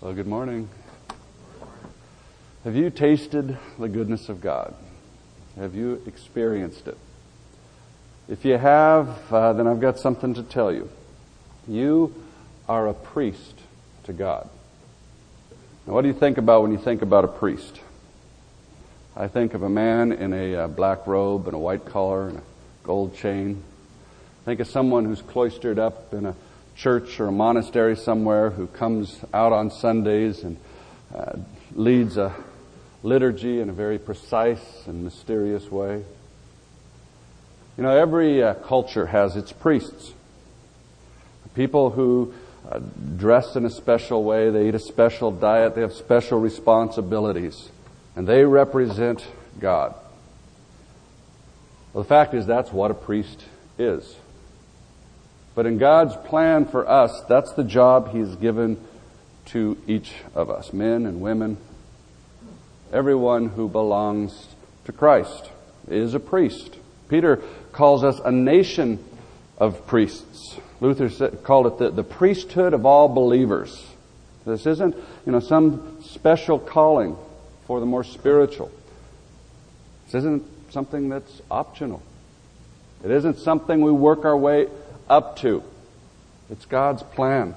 Well, good morning. Have you tasted the goodness of God? Have you experienced it? If you have, uh, then I've got something to tell you. You are a priest to God. Now, what do you think about when you think about a priest? I think of a man in a uh, black robe and a white collar and a gold chain. Think of someone who's cloistered up in a church or a monastery somewhere who comes out on Sundays and uh, leads a liturgy in a very precise and mysterious way. You know, every uh, culture has its priests. People who uh, dress in a special way, they eat a special diet, they have special responsibilities, and they represent God. Well, the fact is, that's what a priest is. But in God's plan for us, that's the job He's given to each of us, men and women. Everyone who belongs to Christ is a priest. Peter calls us a nation of priests. Luther called it the, the priesthood of all believers. This isn't, you know, some special calling for the more spiritual. This isn't something that's optional. It isn't something we work our way up to. It's God's plan.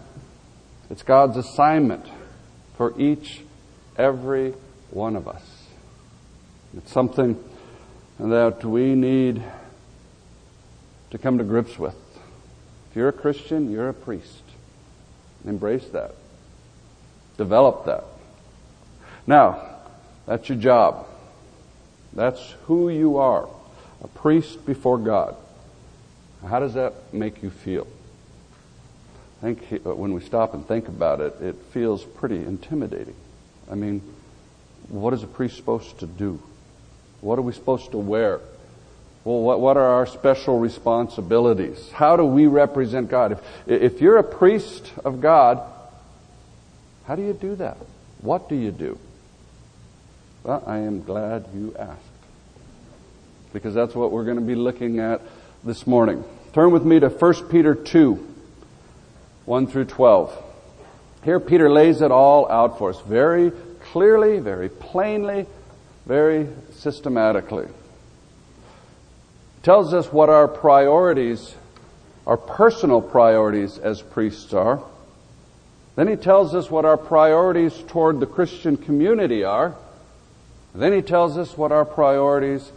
It's God's assignment for each, every one of us. It's something that we need to come to grips with. If you're a Christian, you're a priest. Embrace that. Develop that. Now, that's your job. That's who you are. A priest before God. How does that make you feel? I think uh, when we stop and think about it, it feels pretty intimidating. I mean, what is a priest supposed to do? What are we supposed to wear? Well, what, what are our special responsibilities? How do we represent God? If, if you're a priest of God, how do you do that? What do you do? Well, I am glad you asked. Because that's what we're going to be looking at this morning. Turn with me to 1 Peter 2, 1 through 12. Here Peter lays it all out for us very clearly, very plainly, very systematically. Tells us what our priorities, our personal priorities as priests are. Then he tells us what our priorities toward the Christian community are. Then he tells us what our priorities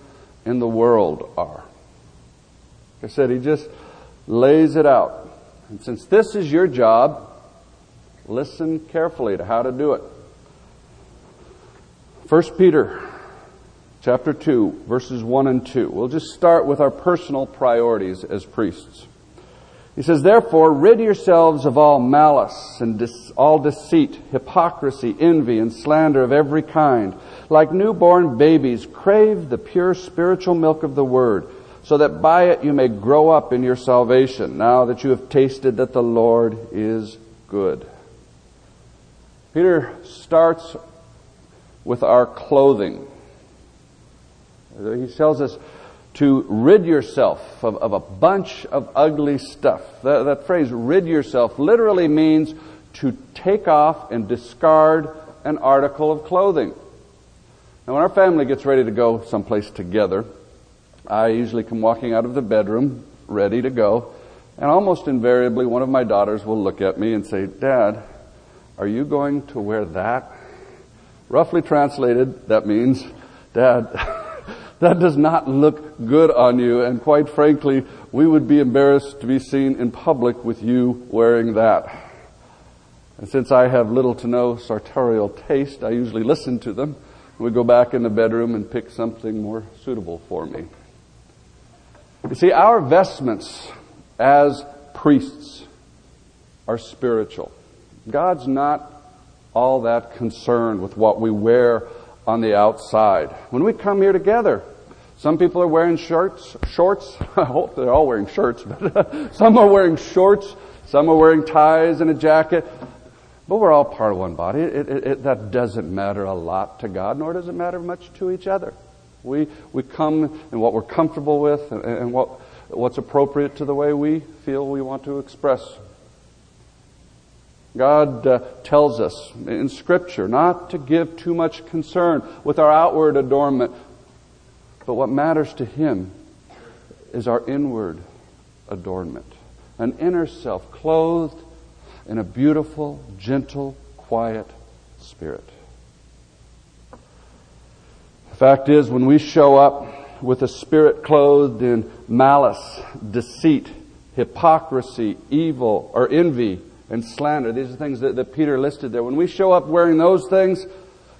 in the world are. Like I said, he just lays it out. And since this is your job, listen carefully to how to do it. 1 Peter chapter 2, verses 1 and 2. We'll just start with our personal priorities as priests. He says, Therefore, rid yourselves of all malice and dis- all deceit, hypocrisy, envy, and slander of every kind. Like newborn babies, crave the pure spiritual milk of the Word so that by it you may grow up in your salvation, now that you have tasted that the Lord is good. Peter starts with our clothing. He tells us to rid yourself of, of a bunch of ugly stuff. That, that phrase, rid yourself, literally means to take off and discard an article of clothing. Now, when our family gets ready to go someplace together, I usually come walking out of the bedroom ready to go, and almost invariably one of my daughters will look at me and say, Dad, are you going to wear that? Roughly translated, that means, Dad, that does not look good on you, and quite frankly, we would be embarrassed to be seen in public with you wearing that. And since I have little to no sartorial taste, I usually listen to them. We go back in the bedroom and pick something more suitable for me. You see, our vestments as priests are spiritual. God's not all that concerned with what we wear on the outside. When we come here together, some people are wearing shirts, shorts. I hope they're all wearing shirts, but some are wearing shorts, some are wearing ties and a jacket. But we're all part of one body. It, it, it, that doesn't matter a lot to God, nor does it matter much to each other. We, we come in what we're comfortable with and, and what, what's appropriate to the way we feel we want to express. God uh, tells us in Scripture not to give too much concern with our outward adornment, but what matters to Him is our inward adornment. An inner self clothed in a beautiful, gentle, quiet spirit. Fact is, when we show up with a spirit clothed in malice, deceit, hypocrisy, evil, or envy, and slander, these are things that, that Peter listed there. When we show up wearing those things,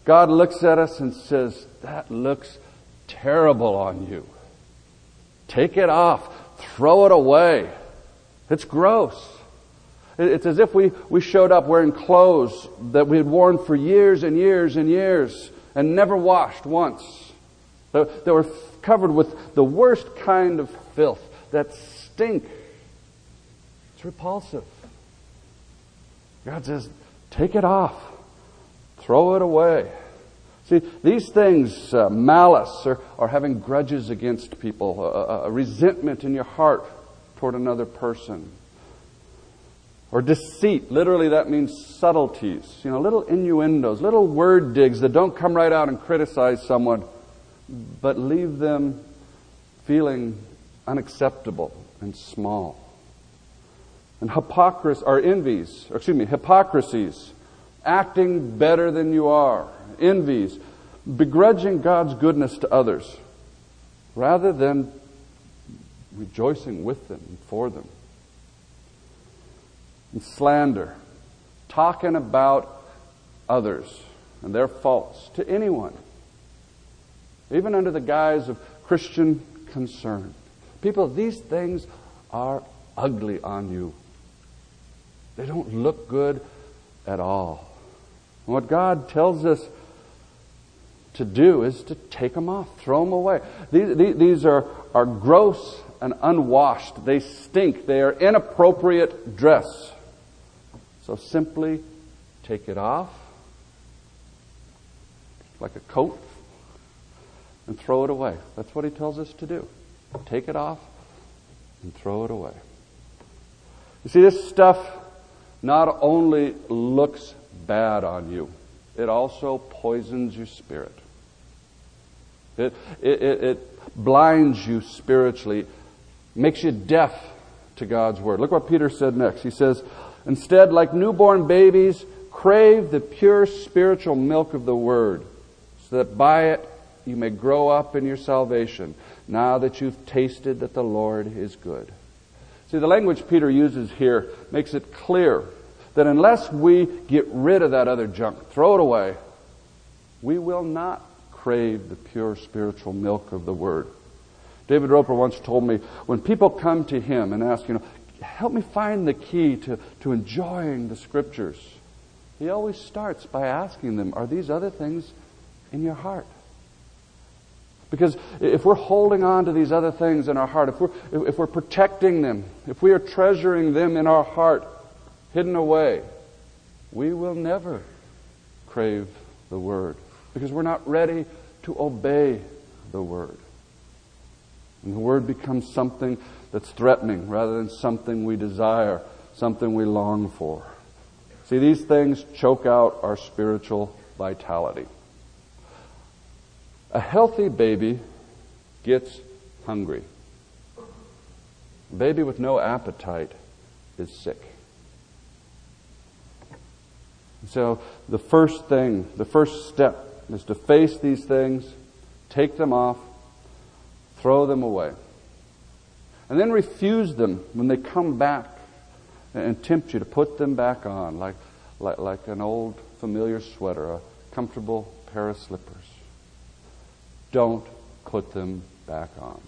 God looks at us and says, That looks terrible on you. Take it off. Throw it away. It's gross. It's as if we, we showed up wearing clothes that we had worn for years and years and years and never washed once. They were covered with the worst kind of filth that stink. It's repulsive. God says, take it off. Throw it away. See, these things, uh, malice or, or having grudges against people, a, a resentment in your heart toward another person, or deceit, literally that means subtleties, you know, little innuendos, little word digs that don't come right out and criticize someone, but leave them feeling unacceptable and small. And hypocrisy, or envies, or excuse me, hypocrisies, acting better than you are, envies, begrudging God's goodness to others, rather than rejoicing with them and for them. And slander, talking about others and their faults to anyone, even under the guise of Christian concern. People, these things are ugly on you. They don't look good at all. And what God tells us to do is to take them off, throw them away. These, these, these are, are gross and unwashed. They stink. They are inappropriate dress. So simply take it off like a coat and throw it away. That's what he tells us to do. Take it off and throw it away. You see, this stuff not only looks bad on you, it also poisons your spirit. It, it, it, it blinds you spiritually, makes you deaf to God's Word. Look what Peter said next. He says, Instead, like newborn babies, crave the pure spiritual milk of the Word, so that by it you may grow up in your salvation, now that you've tasted that the Lord is good. See, the language Peter uses here makes it clear that unless we get rid of that other junk, throw it away, we will not crave the pure spiritual milk of the Word. David Roper once told me when people come to him and ask, you know, help me find the key to, to enjoying the Scriptures, he always starts by asking them, are these other things in your heart? Because if we're holding on to these other things in our heart, if we're, if we're protecting them, if we are treasuring them in our heart, hidden away, we will never crave the Word because we're not ready to obey the Word. And the Word becomes something that's threatening rather than something we desire, something we long for. See, these things choke out our spiritual vitality. A healthy baby gets hungry. A baby with no appetite is sick. So the first thing, the first step is to face these things, take them off, throw them away. And then refuse them when they come back and tempt you to put them back on, like, like, like an old familiar sweater, a comfortable pair of slippers. Don't put them back on.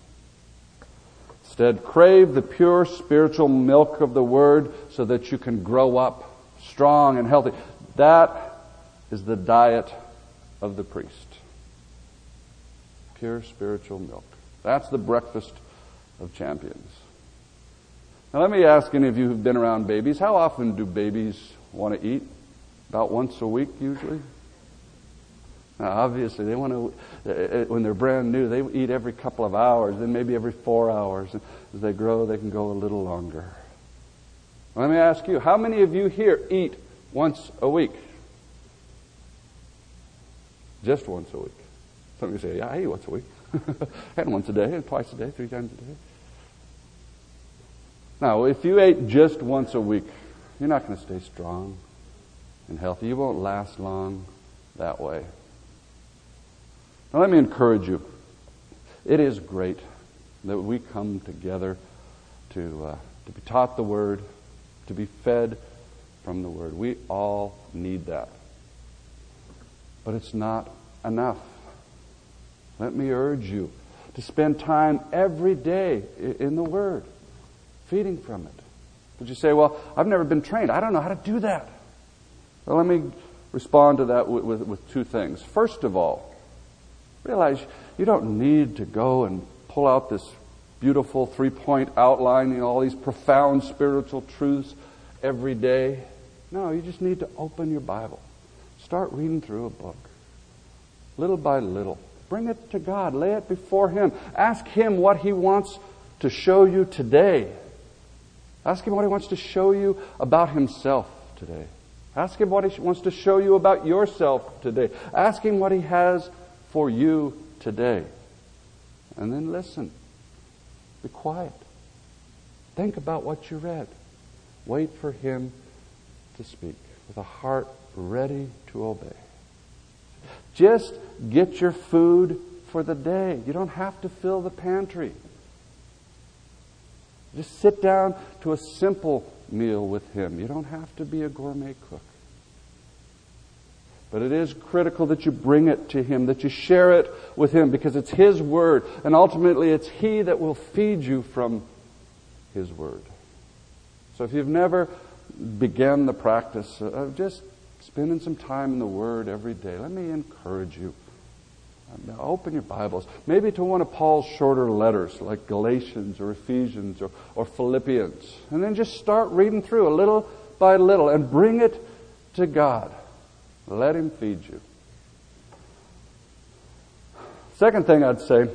Instead, crave the pure spiritual milk of the Word so that you can grow up strong and healthy. That is the diet of the priest. Pure spiritual milk. That's the breakfast of champions. Now let me ask any of you who've been around babies, how often do babies want to eat? About once a week usually? Now obviously they want to, uh, uh, when they're brand new, they eat every couple of hours, then maybe every four hours. As they grow, they can go a little longer. Let me ask you, how many of you here eat once a week. Just once a week. Some of you say, yeah, I eat once a week. and once a day, and twice a day, three times a day. Now, if you ate just once a week, you're not going to stay strong and healthy. You won't last long that way. Now, let me encourage you. It is great that we come together to, uh, to be taught the Word, to be fed from the Word. We all need that. But it's not enough. Let me urge you to spend time every day in the Word, feeding from it. But you say, well, I've never been trained. I don't know how to do that. Well, let me respond to that with, with, with two things. First of all, realize you don't need to go and pull out this beautiful three point outline, you know, all these profound spiritual truths every day. No, you just need to open your Bible. Start reading through a book. Little by little. Bring it to God. Lay it before Him. Ask Him what He wants to show you today. Ask Him what He wants to show you about Himself today. Ask Him what He wants to show you about yourself today. Ask Him what He has for you today. And then listen. Be quiet. Think about what you read. Wait for Him to speak with a heart ready to obey. Just get your food for the day. You don't have to fill the pantry. Just sit down to a simple meal with Him. You don't have to be a gourmet cook. But it is critical that you bring it to Him, that you share it with Him, because it's His Word, and ultimately it's He that will feed you from His Word. So if you've never began the practice of just spending some time in the Word every day, let me encourage you. Now open your Bibles, maybe to one of Paul's shorter letters, like Galatians or Ephesians or, or Philippians, and then just start reading through a little by little and bring it to God. Let Him feed you. Second thing I'd say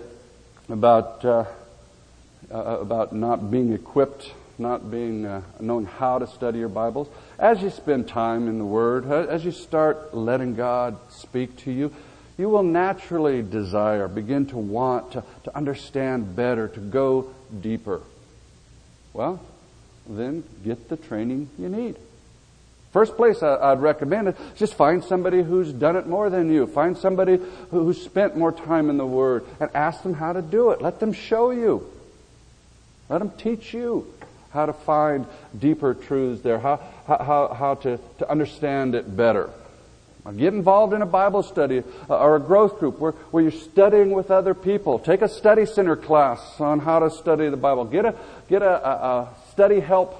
about uh, uh, about not being equipped, not being uh, knowing how to study your Bibles, as you spend time in the Word, as you start letting God speak to you, you will naturally desire, begin to want to, to understand better, to go deeper. Well, then get the training you need. First place I'd recommend it, just find somebody who's done it more than you. Find somebody who's spent more time in the Word and ask them how to do it. Let them show you. Let them teach you how to find deeper truths there, how, how, how to, to understand it better. Get involved in a Bible study uh, or a growth group where, where you're studying with other people. Take a study center class on how to study the Bible. Get a, get a, a, a study help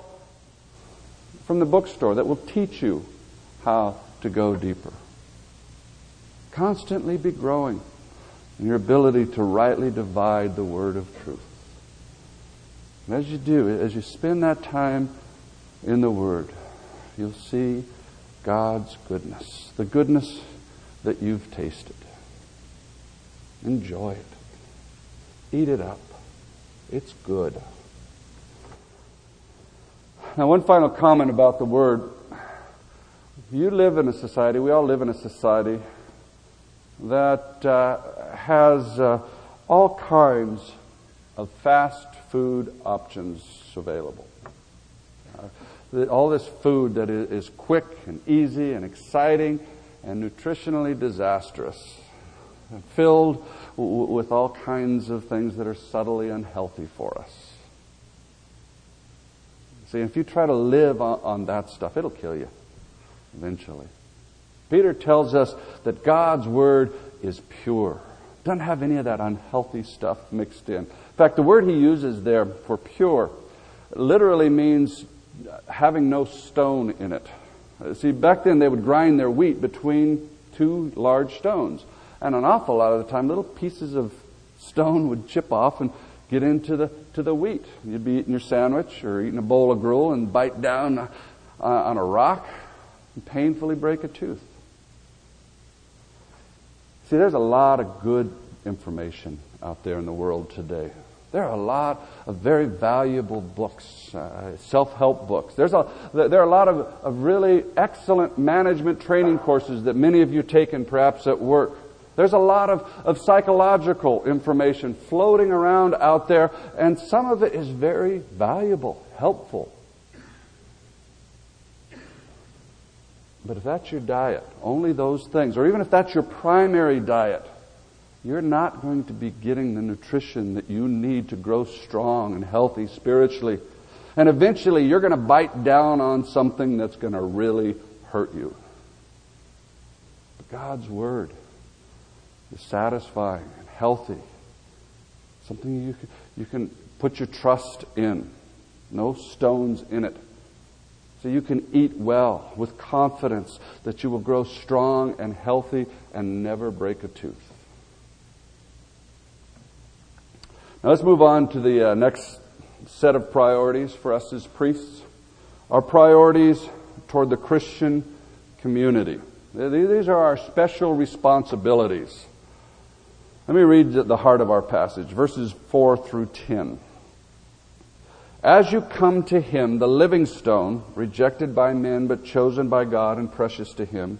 from the bookstore that will teach you how to go deeper. Constantly be growing in your ability to rightly divide the word of truth. And as you do, as you spend that time in the Word, you'll see God's goodness, the goodness that you've tasted. Enjoy it. Eat it up. It's good. Now, one final comment about the word. You live in a society, we all live in a society that uh, has uh, all kinds of fast food options available. All this food that is quick and easy and exciting and nutritionally disastrous, and filled with all kinds of things that are subtly unhealthy for us. See, if you try to live on, on that stuff, it'll kill you eventually. Peter tells us that God's Word is pure. Doesn't have any of that unhealthy stuff mixed in. In fact, the word he uses there for pure literally means having no stone in it. See, back then they would grind their wheat between two large stones. And an awful lot of the time, little pieces of stone would chip off and get into the, to the wheat. You'd be eating your sandwich or eating a bowl of gruel and bite down uh, on a rock and painfully break a tooth. See, there's a lot of good information out there in the world today. There are a lot of very valuable books, uh, self-help books. There's a, there are a lot of, of really excellent management training courses that many of you taken perhaps at work. There's a lot of, of psychological information floating around out there, and some of it is very valuable, helpful. But if that's your diet, only those things, or even if that's your primary diet, you're not going to be getting the nutrition that you need to grow strong and healthy spiritually. And eventually you're going to bite down on something that's going to really hurt you. But God's Word is satisfying and healthy. Something you can, you can put your trust in. No stones in it. So you can eat well with confidence that you will grow strong and healthy and never break a tooth. Now let's move on to the uh, next set of priorities for us as priests. Our priorities toward the Christian community. These are our special responsibilities. Let me read the heart of our passage, verses 4 through 10. As you come to him, the living stone, rejected by men but chosen by God and precious to him,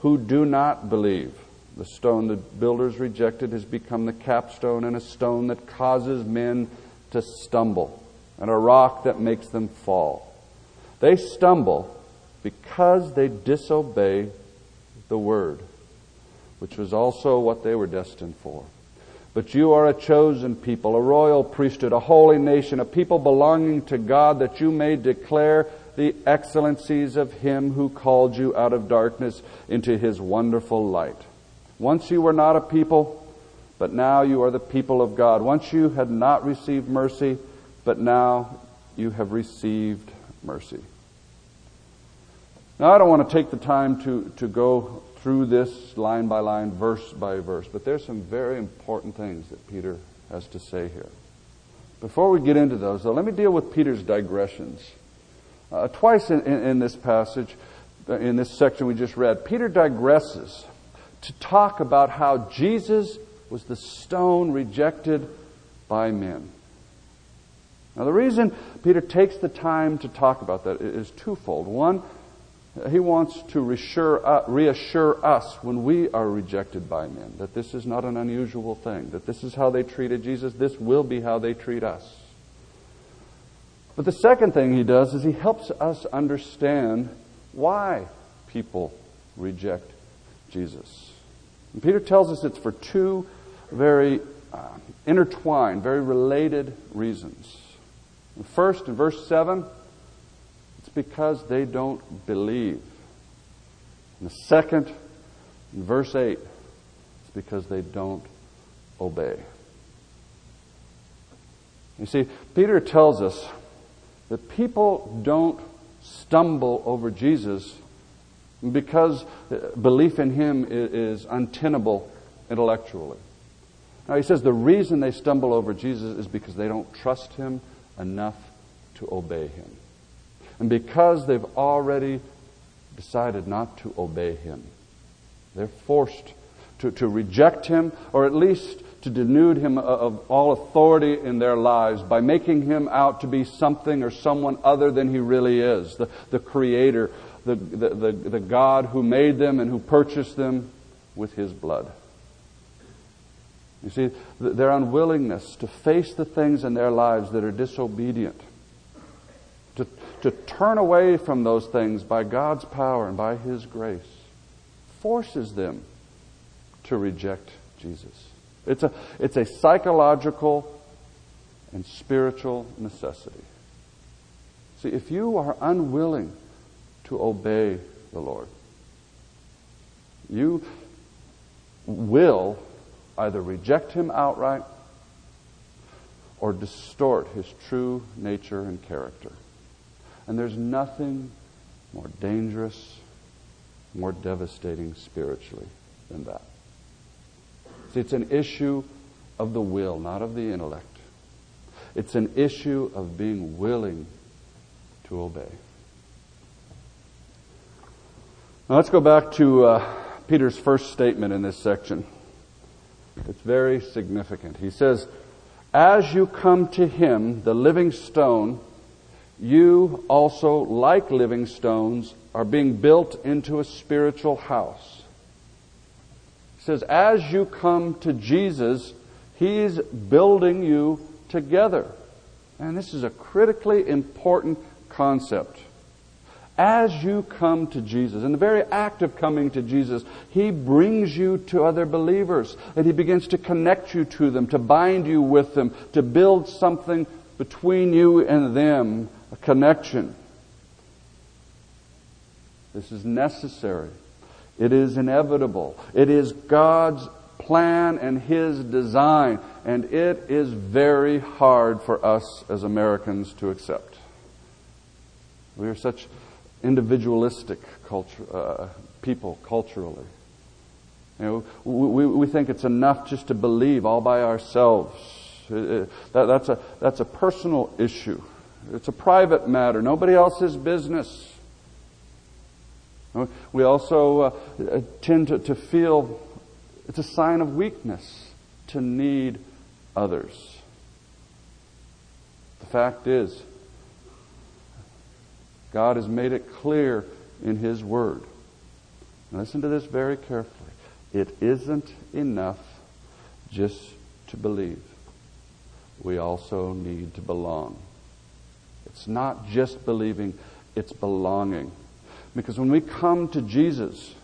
who do not believe, the stone the builders rejected has become the capstone and a stone that causes men to stumble and a rock that makes them fall. They stumble because they disobey the word, which was also what they were destined for. But you are a chosen people, a royal priesthood, a holy nation, a people belonging to God, that you may declare the excellencies of Him who called you out of darkness into His wonderful light. Once you were not a people, but now you are the people of God. Once you had not received mercy, but now you have received mercy. Now, I don't want to take the time to, to go through this line by line, verse by verse, but there's some very important things that Peter has to say here. Before we get into those, though, let me deal with Peter's digressions. Uh, twice in, in, in this passage, uh, in this section we just read, Peter digresses to talk about how Jesus was the stone rejected by men. Now, the reason Peter takes the time to talk about that is twofold. One, he wants to uh, reassure us when we are rejected by men that this is not an unusual thing, that this is how they treated Jesus, this will be how they treat us. But the second thing he does is he helps us understand why people reject Jesus. And Peter tells us it's for two very uh, intertwined, very related reasons. First, in verse 7, it's because they don't believe. And the second, in verse 8, it's because they don't obey. You see, Peter tells us that people don't stumble over Jesus because uh, belief in him is untenable intellectually. Now, he says the reason they stumble over Jesus is because they don't trust him enough to obey him. And because they've already decided not to obey him, they're forced to, to reject him or at least to denude him of all authority in their lives by making him out to be something or someone other than he really is the, the creator, the, the, the, the God who made them and who purchased them with his blood. You see, their unwillingness to face the things in their lives that are disobedient, to, to turn away from those things by God's power and by His grace, forces them to reject Jesus. It's a, it's a psychological and spiritual necessity. See, if you are unwilling to obey the Lord, you will either reject him outright or distort his true nature and character. And there's nothing more dangerous, more devastating spiritually than that. It's an issue of the will, not of the intellect. It's an issue of being willing to obey. Now let's go back to uh, Peter's first statement in this section. It's very significant. He says, As you come to him, the living stone, you also, like living stones, are being built into a spiritual house. Says, As you come to Jesus, he's building you together. And this is a critically important concept as you come to Jesus, in the very act of coming to Jesus, He brings you to other believers and He begins to connect you to them, to bind you with them, to build something between you and them, a connection. This is necessary. It is inevitable. It is God's plan and His design, and it is very hard for us as Americans to accept. We are such individualistic culture, uh, people culturally. You know, we, we think it's enough just to believe all by ourselves. It, it, that, that's, a, that's a personal issue. It's a private matter. Nobody else's business. We also uh, tend to, to feel it's a sign of weakness to need others. The fact is, God has made it clear in His Word. listen to this very carefully. It isn't enough just to believe. We also need to belong. It's not just believing, it's belonging. Because when we come to Jesus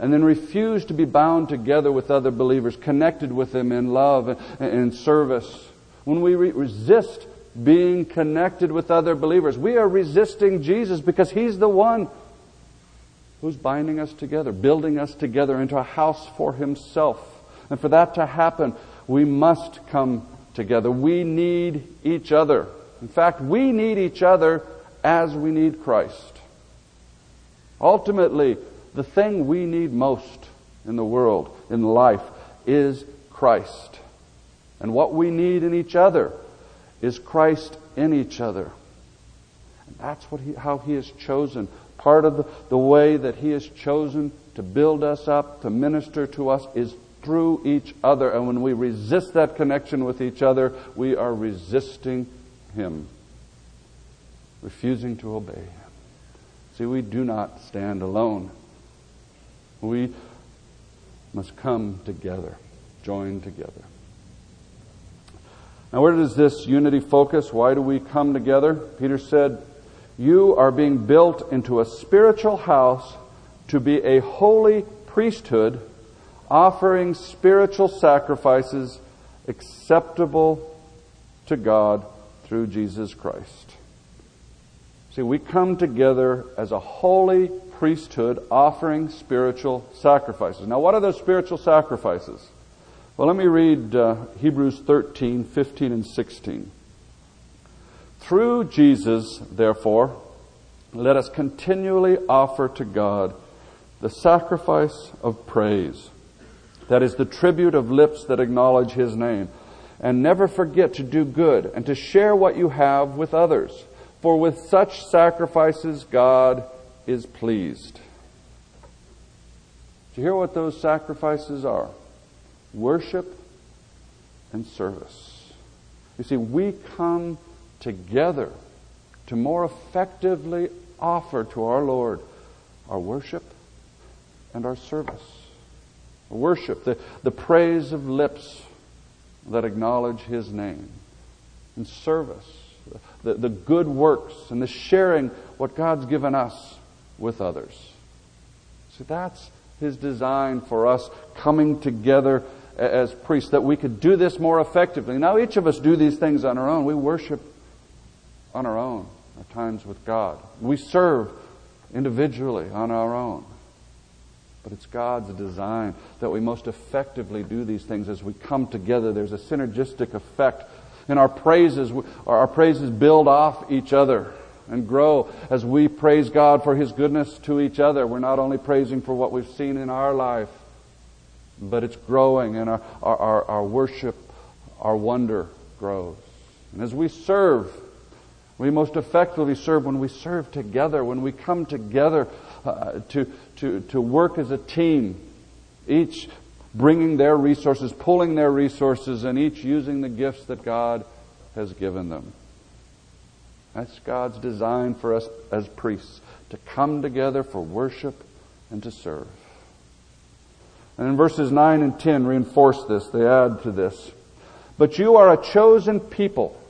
and then refuse to be bound together with other believers, connected with them in love and in service, when we resist being connected with other believers. We are resisting Jesus because He's the one who's binding us together, building us together into a house for Himself. And for that to happen, we must come together. We need each other. In fact, we need each other as we need Christ. Ultimately, the thing we need most in the world, in life, is Christ. And what we need in each other is Christ in each other. And that's what he, how He has chosen. Part of the, the way that He has chosen to build us up, to minister to us, is through each other. And when we resist that connection with each other, we are resisting Him, refusing to obey Him. See, we do not stand alone. We must come together, join together. Now, where does this unity focus? Why do we come together? Peter said, You are being built into a spiritual house to be a holy priesthood, offering spiritual sacrifices acceptable to God through Jesus Christ. See, we come together as a holy priesthood offering spiritual sacrifices. Now, what are those spiritual sacrifices? Well, let me read uh, Hebrews 13, 15, and 16. Through Jesus, therefore, let us continually offer to God the sacrifice of praise. That is the tribute of lips that acknowledge His name. And never forget to do good and to share what you have with others. For with such sacrifices, God is pleased. Do you hear what those sacrifices are? worship and service. You see, we come together to more effectively offer to our Lord our worship and our service. Worship, the, the praise of lips that acknowledge His name, and service, the, the good works, and the sharing what God's given us with others. See, that's His design for us coming together as priests that we could do this more effectively. Now, each of us do these things on our own. We worship on our own, at times with God. We serve individually on our own. But it's God's design that we most effectively do these things as we come together. There's a synergistic effect In our praises, our praises build off each other and grow as we praise God for His goodness to each other. We're not only praising for what we've seen in our life, but it's growing and our, our, our, our worship, our wonder grows. And as we serve, we most effectively serve when we serve together, when we come together uh, to, to, to work as a team, each bringing their resources, pulling their resources, and each using the gifts that God has given them. That's God's design for us as priests to come together for worship and to serve. And in verses 9 and 10 reinforce this, they add to this. But you are a chosen people,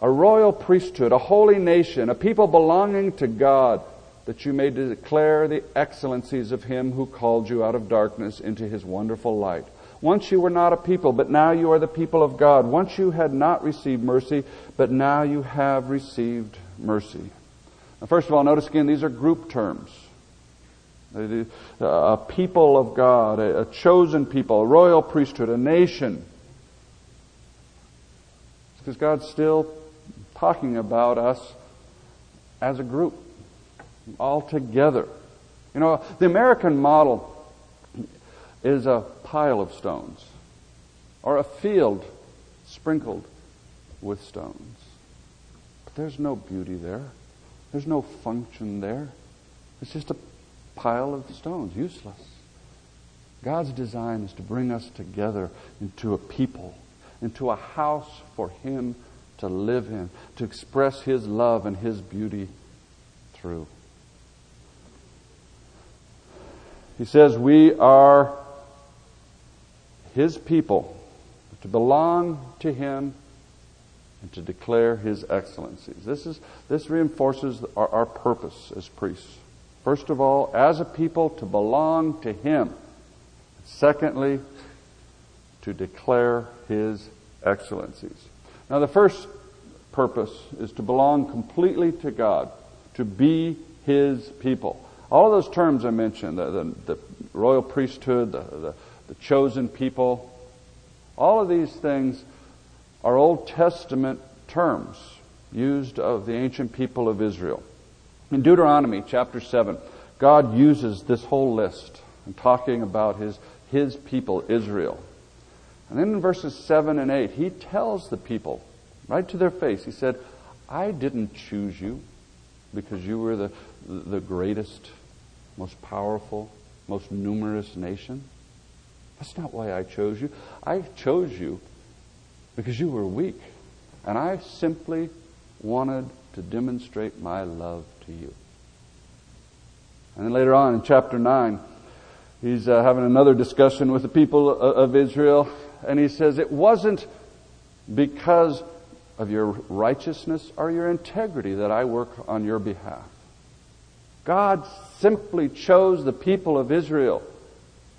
a royal priesthood, a holy nation, a people belonging to God, that you may declare the excellencies of him who called you out of darkness into his wonderful light. Once you were not a people, but now you are the people of God. Once you had not received mercy, but now you have received mercy. Now, first of all, notice again, these are group terms. Uh, a people of God, a chosen people, a royal priesthood, a nation. Because God's still talking about us as a group, all together. You know, the American model is a pile of stones or a field sprinkled with stones. But there's no beauty there. There's no function there. It's just a pile of stones, useless. God's design is to bring us together into a people, into a house for Him to live in, to express His love and His beauty through. He says, We are His people, to belong to Him and to declare His excellencies. This, is, this reinforces our, our purpose as priests. First of all, as a people, to belong to Him. Secondly, to declare His excellencies. Now, the first purpose is to belong completely to God, to be His people. All of those terms I mentioned, the, the, the royal priesthood, the, the, the chosen people, all of these things are Old Testament terms used of the ancient people of Israel. In Deuteronomy chapter 7, God uses this whole list in talking about his, his people, Israel. And then in verses 7 and 8, he tells the people, right to their face, he said, I didn't choose you because you were the, the greatest, most powerful, most numerous nation. That's not why I chose you. I chose you because you were weak. And I simply wanted to demonstrate my love to you. And then later on in chapter 9, he's uh, having another discussion with the people of Israel, and he says, It wasn't because of your righteousness or your integrity that I work on your behalf. God simply chose the people of Israel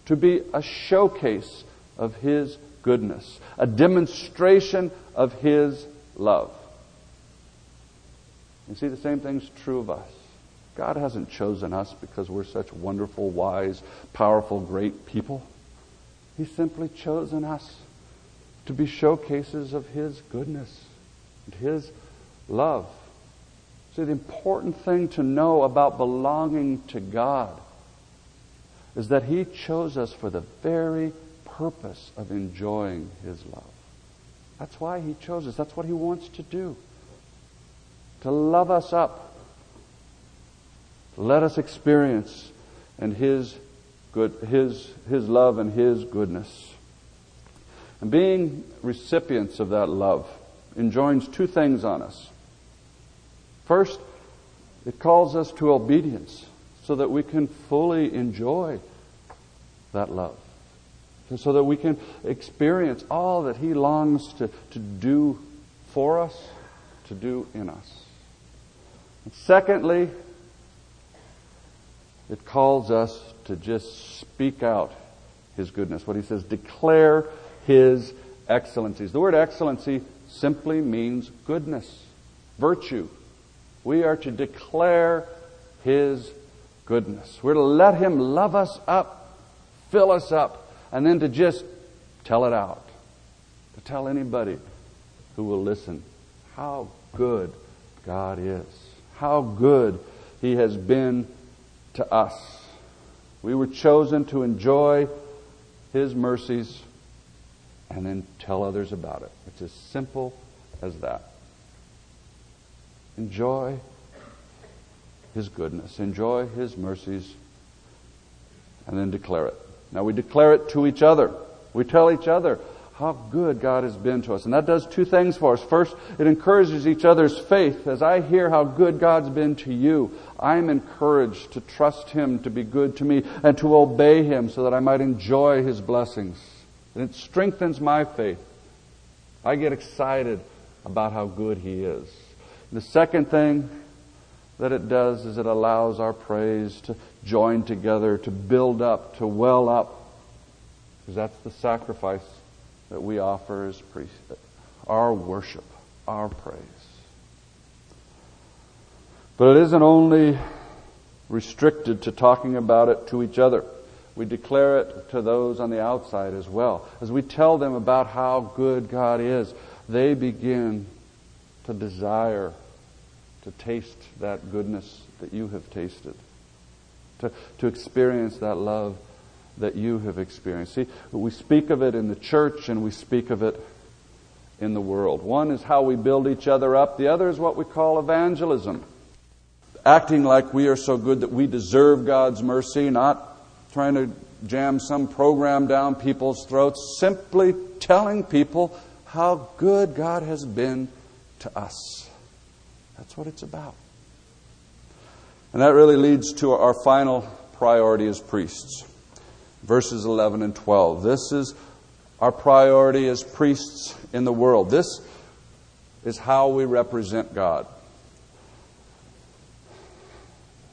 to be a showcase of His goodness, a demonstration of His love. You see, the same thing's true of us. God hasn't chosen us because we're such wonderful, wise, powerful, great people. He's simply chosen us to be showcases of His goodness and His love. See, the important thing to know about belonging to God is that He chose us for the very purpose of enjoying His love. That's why He chose us. That's what He wants to do. To love us up. Let us experience and His good, His, His love and His goodness. And being recipients of that love enjoins two things on us. First, it calls us to obedience so that we can fully enjoy that love. And so that we can experience all that He longs to, to do for us, to do in us. And secondly, it calls us to just speak out His goodness. What He says, declare His excellencies. The word excellency simply means goodness, virtue. We are to declare His goodness. We're to let Him love us up, fill us up, and then to just tell it out. To tell anybody who will listen. How good God is. How good He has been to us. We were chosen to enjoy His mercies and then tell others about it. It's as simple as that. Enjoy His goodness, enjoy His mercies, and then declare it. Now we declare it to each other. We tell each other how good God has been to us. And that does two things for us. First, it encourages each other's faith. As I hear how good God's been to you, I'm encouraged to trust Him to be good to me and to obey Him so that I might enjoy His blessings. And it strengthens my faith. I get excited about how good He is. The second thing that it does is it allows our praise to join together, to build up, to well up. Because that's the sacrifice that we offer as priests. Our worship, our praise. But it isn't only restricted to talking about it to each other. We declare it to those on the outside as well. As we tell them about how good God is, they begin to desire to taste that goodness that you have tasted, to, to experience that love that you have experienced. See, we speak of it in the church and we speak of it in the world. One is how we build each other up, the other is what we call evangelism. Acting like we are so good that we deserve God's mercy, not trying to jam some program down people's throats, simply telling people how good God has been to us. That's what it's about. And that really leads to our final priority as priests. Verses 11 and 12. This is our priority as priests in the world. This is how we represent God.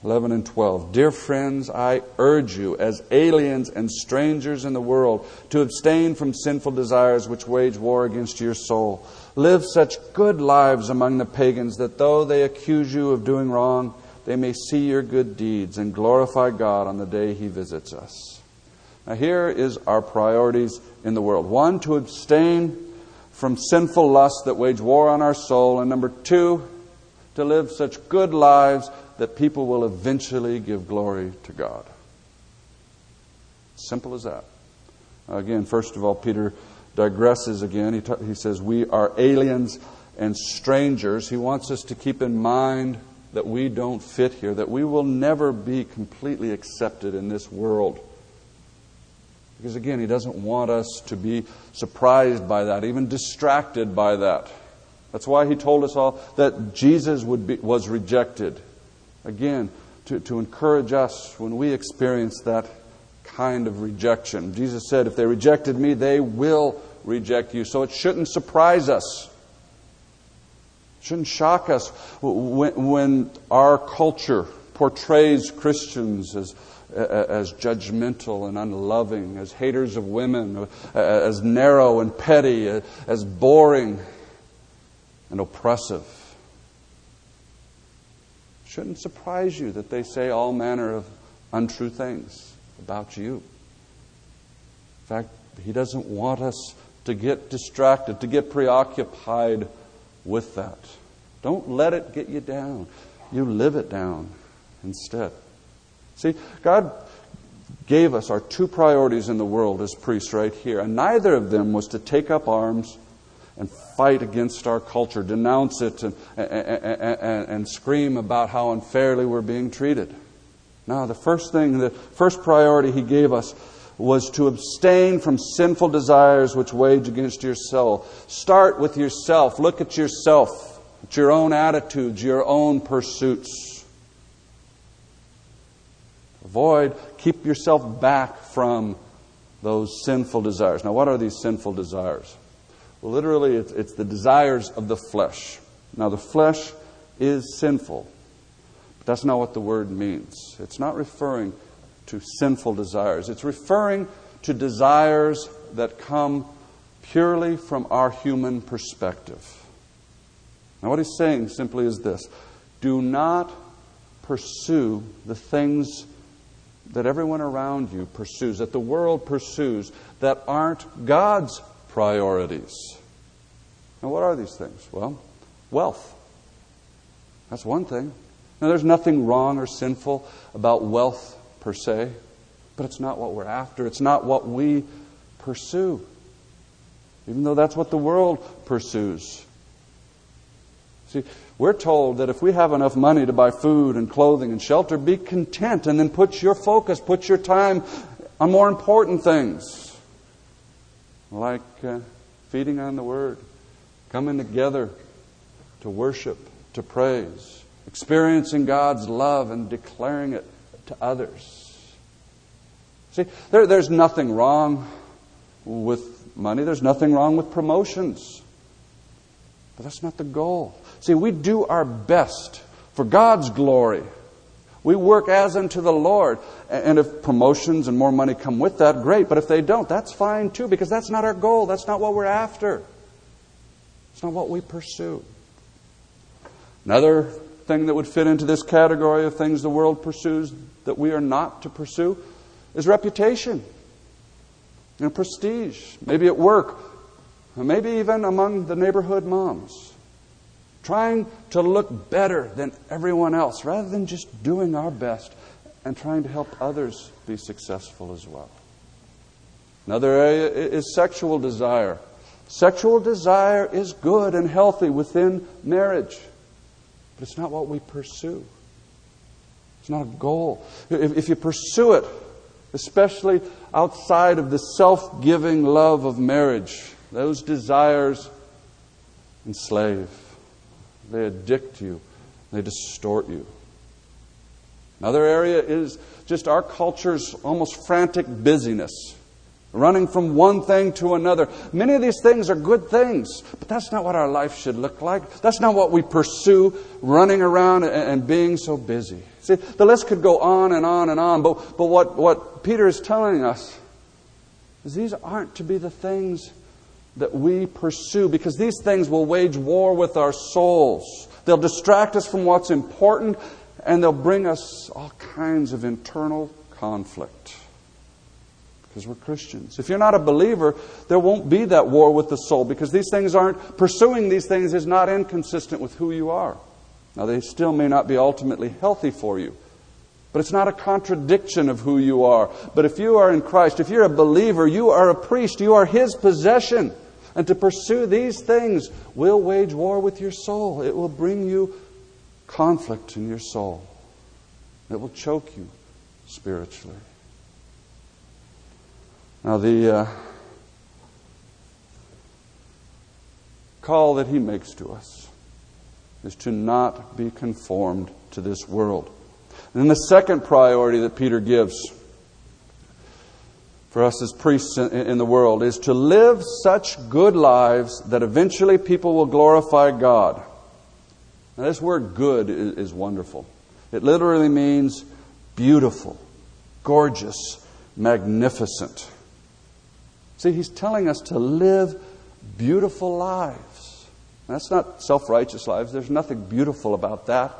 11 and 12. Dear friends, I urge you, as aliens and strangers in the world, to abstain from sinful desires which wage war against your soul. Live such good lives among the pagans that though they accuse you of doing wrong, they may see your good deeds and glorify God on the day He visits us. Now, here is our priorities in the world one, to abstain from sinful lusts that wage war on our soul, and number two, to live such good lives that people will eventually give glory to God. Simple as that. Again, first of all, Peter digresses again. He, he says, We are aliens and strangers. He wants us to keep in mind that we don't fit here, that we will never be completely accepted in this world. Because again, he doesn't want us to be surprised by that, even distracted by that. That's why he told us all that Jesus would be, was rejected. Again, to, to encourage us when we experience that kind of rejection. Jesus said, If they rejected me, they will reject you. So it shouldn't surprise us. It shouldn't shock us when, when our culture portrays Christians as, as judgmental and unloving, as haters of women, as narrow and petty, as boring and oppressive. Shouldn't surprise you that they say all manner of untrue things about you. In fact, He doesn't want us to get distracted, to get preoccupied with that. Don't let it get you down. You live it down instead. See, God gave us our two priorities in the world as priests right here, and neither of them was to take up arms and fight against our culture, denounce it, and, and, and, and scream about how unfairly we're being treated. Now, the first thing, the first priority he gave us was to abstain from sinful desires which wage against your soul. Start with yourself. Look at yourself, at your own attitudes, your own pursuits. Avoid, keep yourself back from those sinful desires. Now, what are these sinful desires? Well, literally, it's, it's the desires of the flesh. Now, the flesh is sinful. But that's not what the word means. It's not referring to sinful desires, it's referring to desires that come purely from our human perspective. Now, what he's saying simply is this do not pursue the things that everyone around you pursues, that the world pursues, that aren't God's priorities. Now, what are these things? Well, wealth. That's one thing. Now, there's nothing wrong or sinful about wealth per se, but it's not what we're after. It's not what we pursue, even though that's what the world pursues. See, we're told that if we have enough money to buy food and clothing and shelter, be content and then put your focus, put your time on more important things, like uh, feeding on the Word, coming together to worship, to praise, experiencing God's love and declaring it to others. See, there, there's nothing wrong with money, there's nothing wrong with promotions. But that's not the goal. See, we do our best for God's glory. We work as unto the Lord. And if promotions and more money come with that, great. But if they don't, that's fine too, because that's not our goal. That's not what we're after. It's not what we pursue. Another thing that would fit into this category of things the world pursues that we are not to pursue is reputation and prestige. Maybe at work, maybe even among the neighborhood moms. Trying to look better than everyone else rather than just doing our best and trying to help others be successful as well. Another area is sexual desire. Sexual desire is good and healthy within marriage, but it's not what we pursue. It's not a goal. If, if you pursue it, especially outside of the self giving love of marriage, those desires enslave, they addict you, they distort you. Another area is just our culture's almost frantic busyness, running from one thing to another. Many of these things are good things, but that's not what our life should look like. That's not what we pursue, running around and being so busy. See, the list could go on and on and on, but, but what, what Peter is telling us is these aren't to be the things that we pursue because these things will wage war with our souls. They'll distract us from what's important and they'll bring us all kinds of internal conflict because we're Christians. If you're not a believer, there won't be that war with the soul because these things aren't, pursuing these things is not inconsistent with who you are. Now, they still may not be ultimately healthy for you, but it's not a contradiction of who you are. But if you are in Christ, if you're a believer, you are a priest, you are His possession. And to pursue these things will wage war with your soul. It will bring you conflict in your soul. It will choke you spiritually. Now, the uh, call that he makes to us is to not be conformed to this world. And then the second priority that Peter gives for us as priests in the world is to live such good lives that eventually people will glorify God. Now, this word good is wonderful. It literally means beautiful, gorgeous, magnificent. See, he's telling us to live beautiful lives. That's not self righteous lives. There's nothing beautiful about that.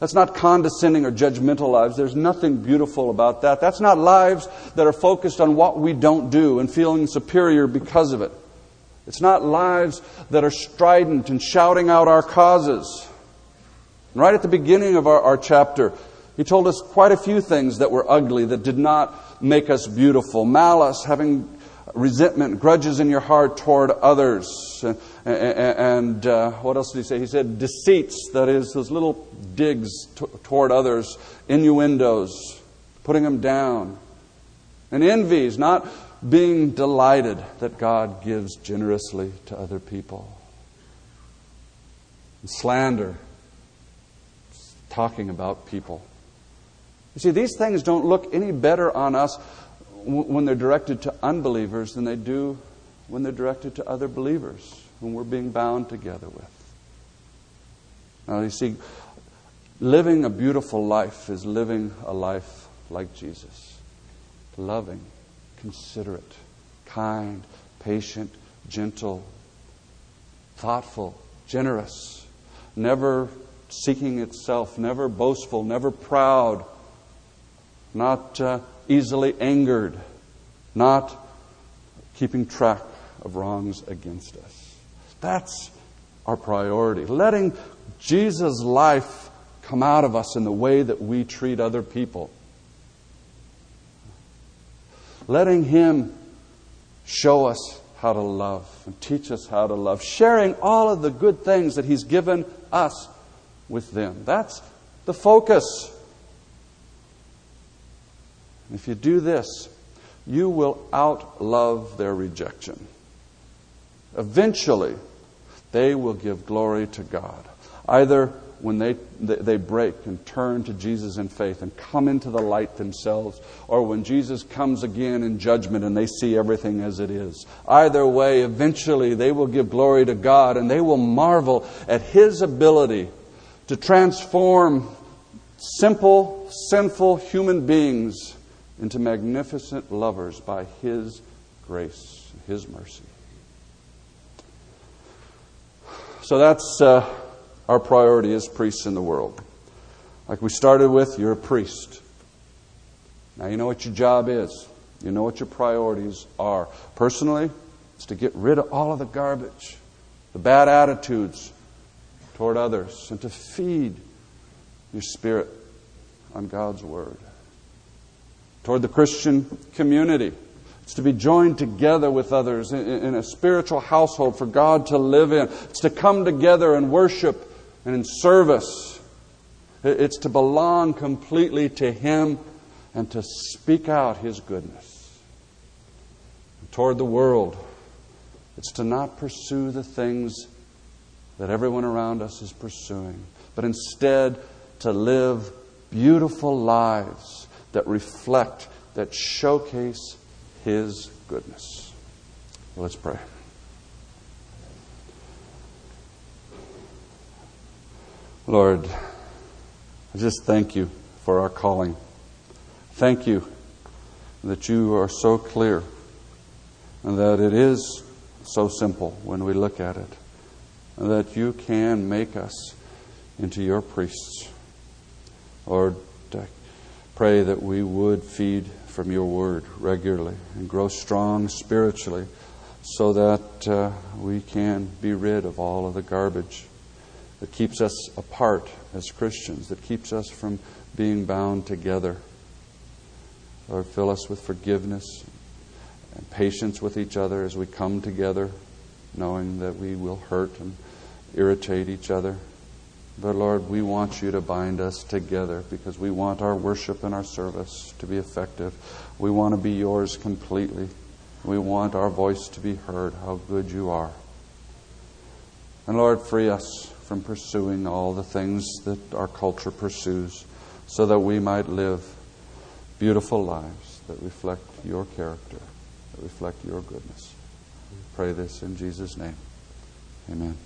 That's not condescending or judgmental lives. There's nothing beautiful about that. That's not lives that are focused on what we don't do and feeling superior because of it. It's not lives that are strident and shouting out our causes. Right at the beginning of our, our chapter, he told us quite a few things that were ugly, that did not make us beautiful. Malice, having resentment, grudges in your heart toward others. And uh, what else did he say? He said deceits, that is, those little digs t- toward others, innuendos, putting them down. And envies, not being delighted that God gives generously to other people. And slander, talking about people. You see, these things don't look any better on us when they're directed to unbelievers than they do when they're directed to other believers whom we're being bound together with. Now, you see, living a beautiful life is living a life like Jesus loving, considerate, kind, patient, gentle, thoughtful, generous, never seeking itself, never boastful, never proud, not uh, easily angered, not keeping track of wrongs against us. That's our priority. Letting Jesus' life come out of us in the way that we treat other people. Letting Him show us how to love and teach us how to love. Sharing all of the good things that He's given us with them. That's the focus. If you do this, you will outlove their rejection. Eventually, they will give glory to God. Either when they, they break and turn to Jesus in faith and come into the light themselves, or when Jesus comes again in judgment and they see everything as it is. Either way, eventually they will give glory to God and they will marvel at His ability to transform simple, sinful human beings into magnificent lovers by His grace, His mercy. So that's uh, our priority as priests in the world. Like we started with, you're a priest. Now you know what your job is. You know what your priorities are. Personally, it's to get rid of all of the garbage, the bad attitudes toward others, and to feed your spirit on God's Word. Toward the Christian community, it's to be joined together with others in, a spiritual household for God to live in. It's to come together and worship and in service. It's to belong completely to Him and to speak out His goodness. toward the world, it's to not pursue the things that everyone around us is pursuing, but instead to live beautiful lives that reflect, that showcase his goodness. Let's pray. Lord, I just thank you for our calling. Thank you that you are so clear and that it is so simple when we look at it, and that you can make us into your priests. Lord, pray that we would feed from your word regularly and grow strong spiritually so that uh, we can be rid of all of the garbage that keeps us apart as Christians, that keeps us from being bound together. Lord, fill us with forgiveness and patience with each other as we come together, knowing that we will hurt and irritate each other. But Lord, we want you to bind us together because we want our worship and our service to be effective. We want to be yours completely. We want our voice to be heard, how good you are. And Lord, free us from pursuing all the things that our culture pursues so that we might live beautiful lives that reflect your character, that reflect your goodness. We pray this in Jesus' name. Amen.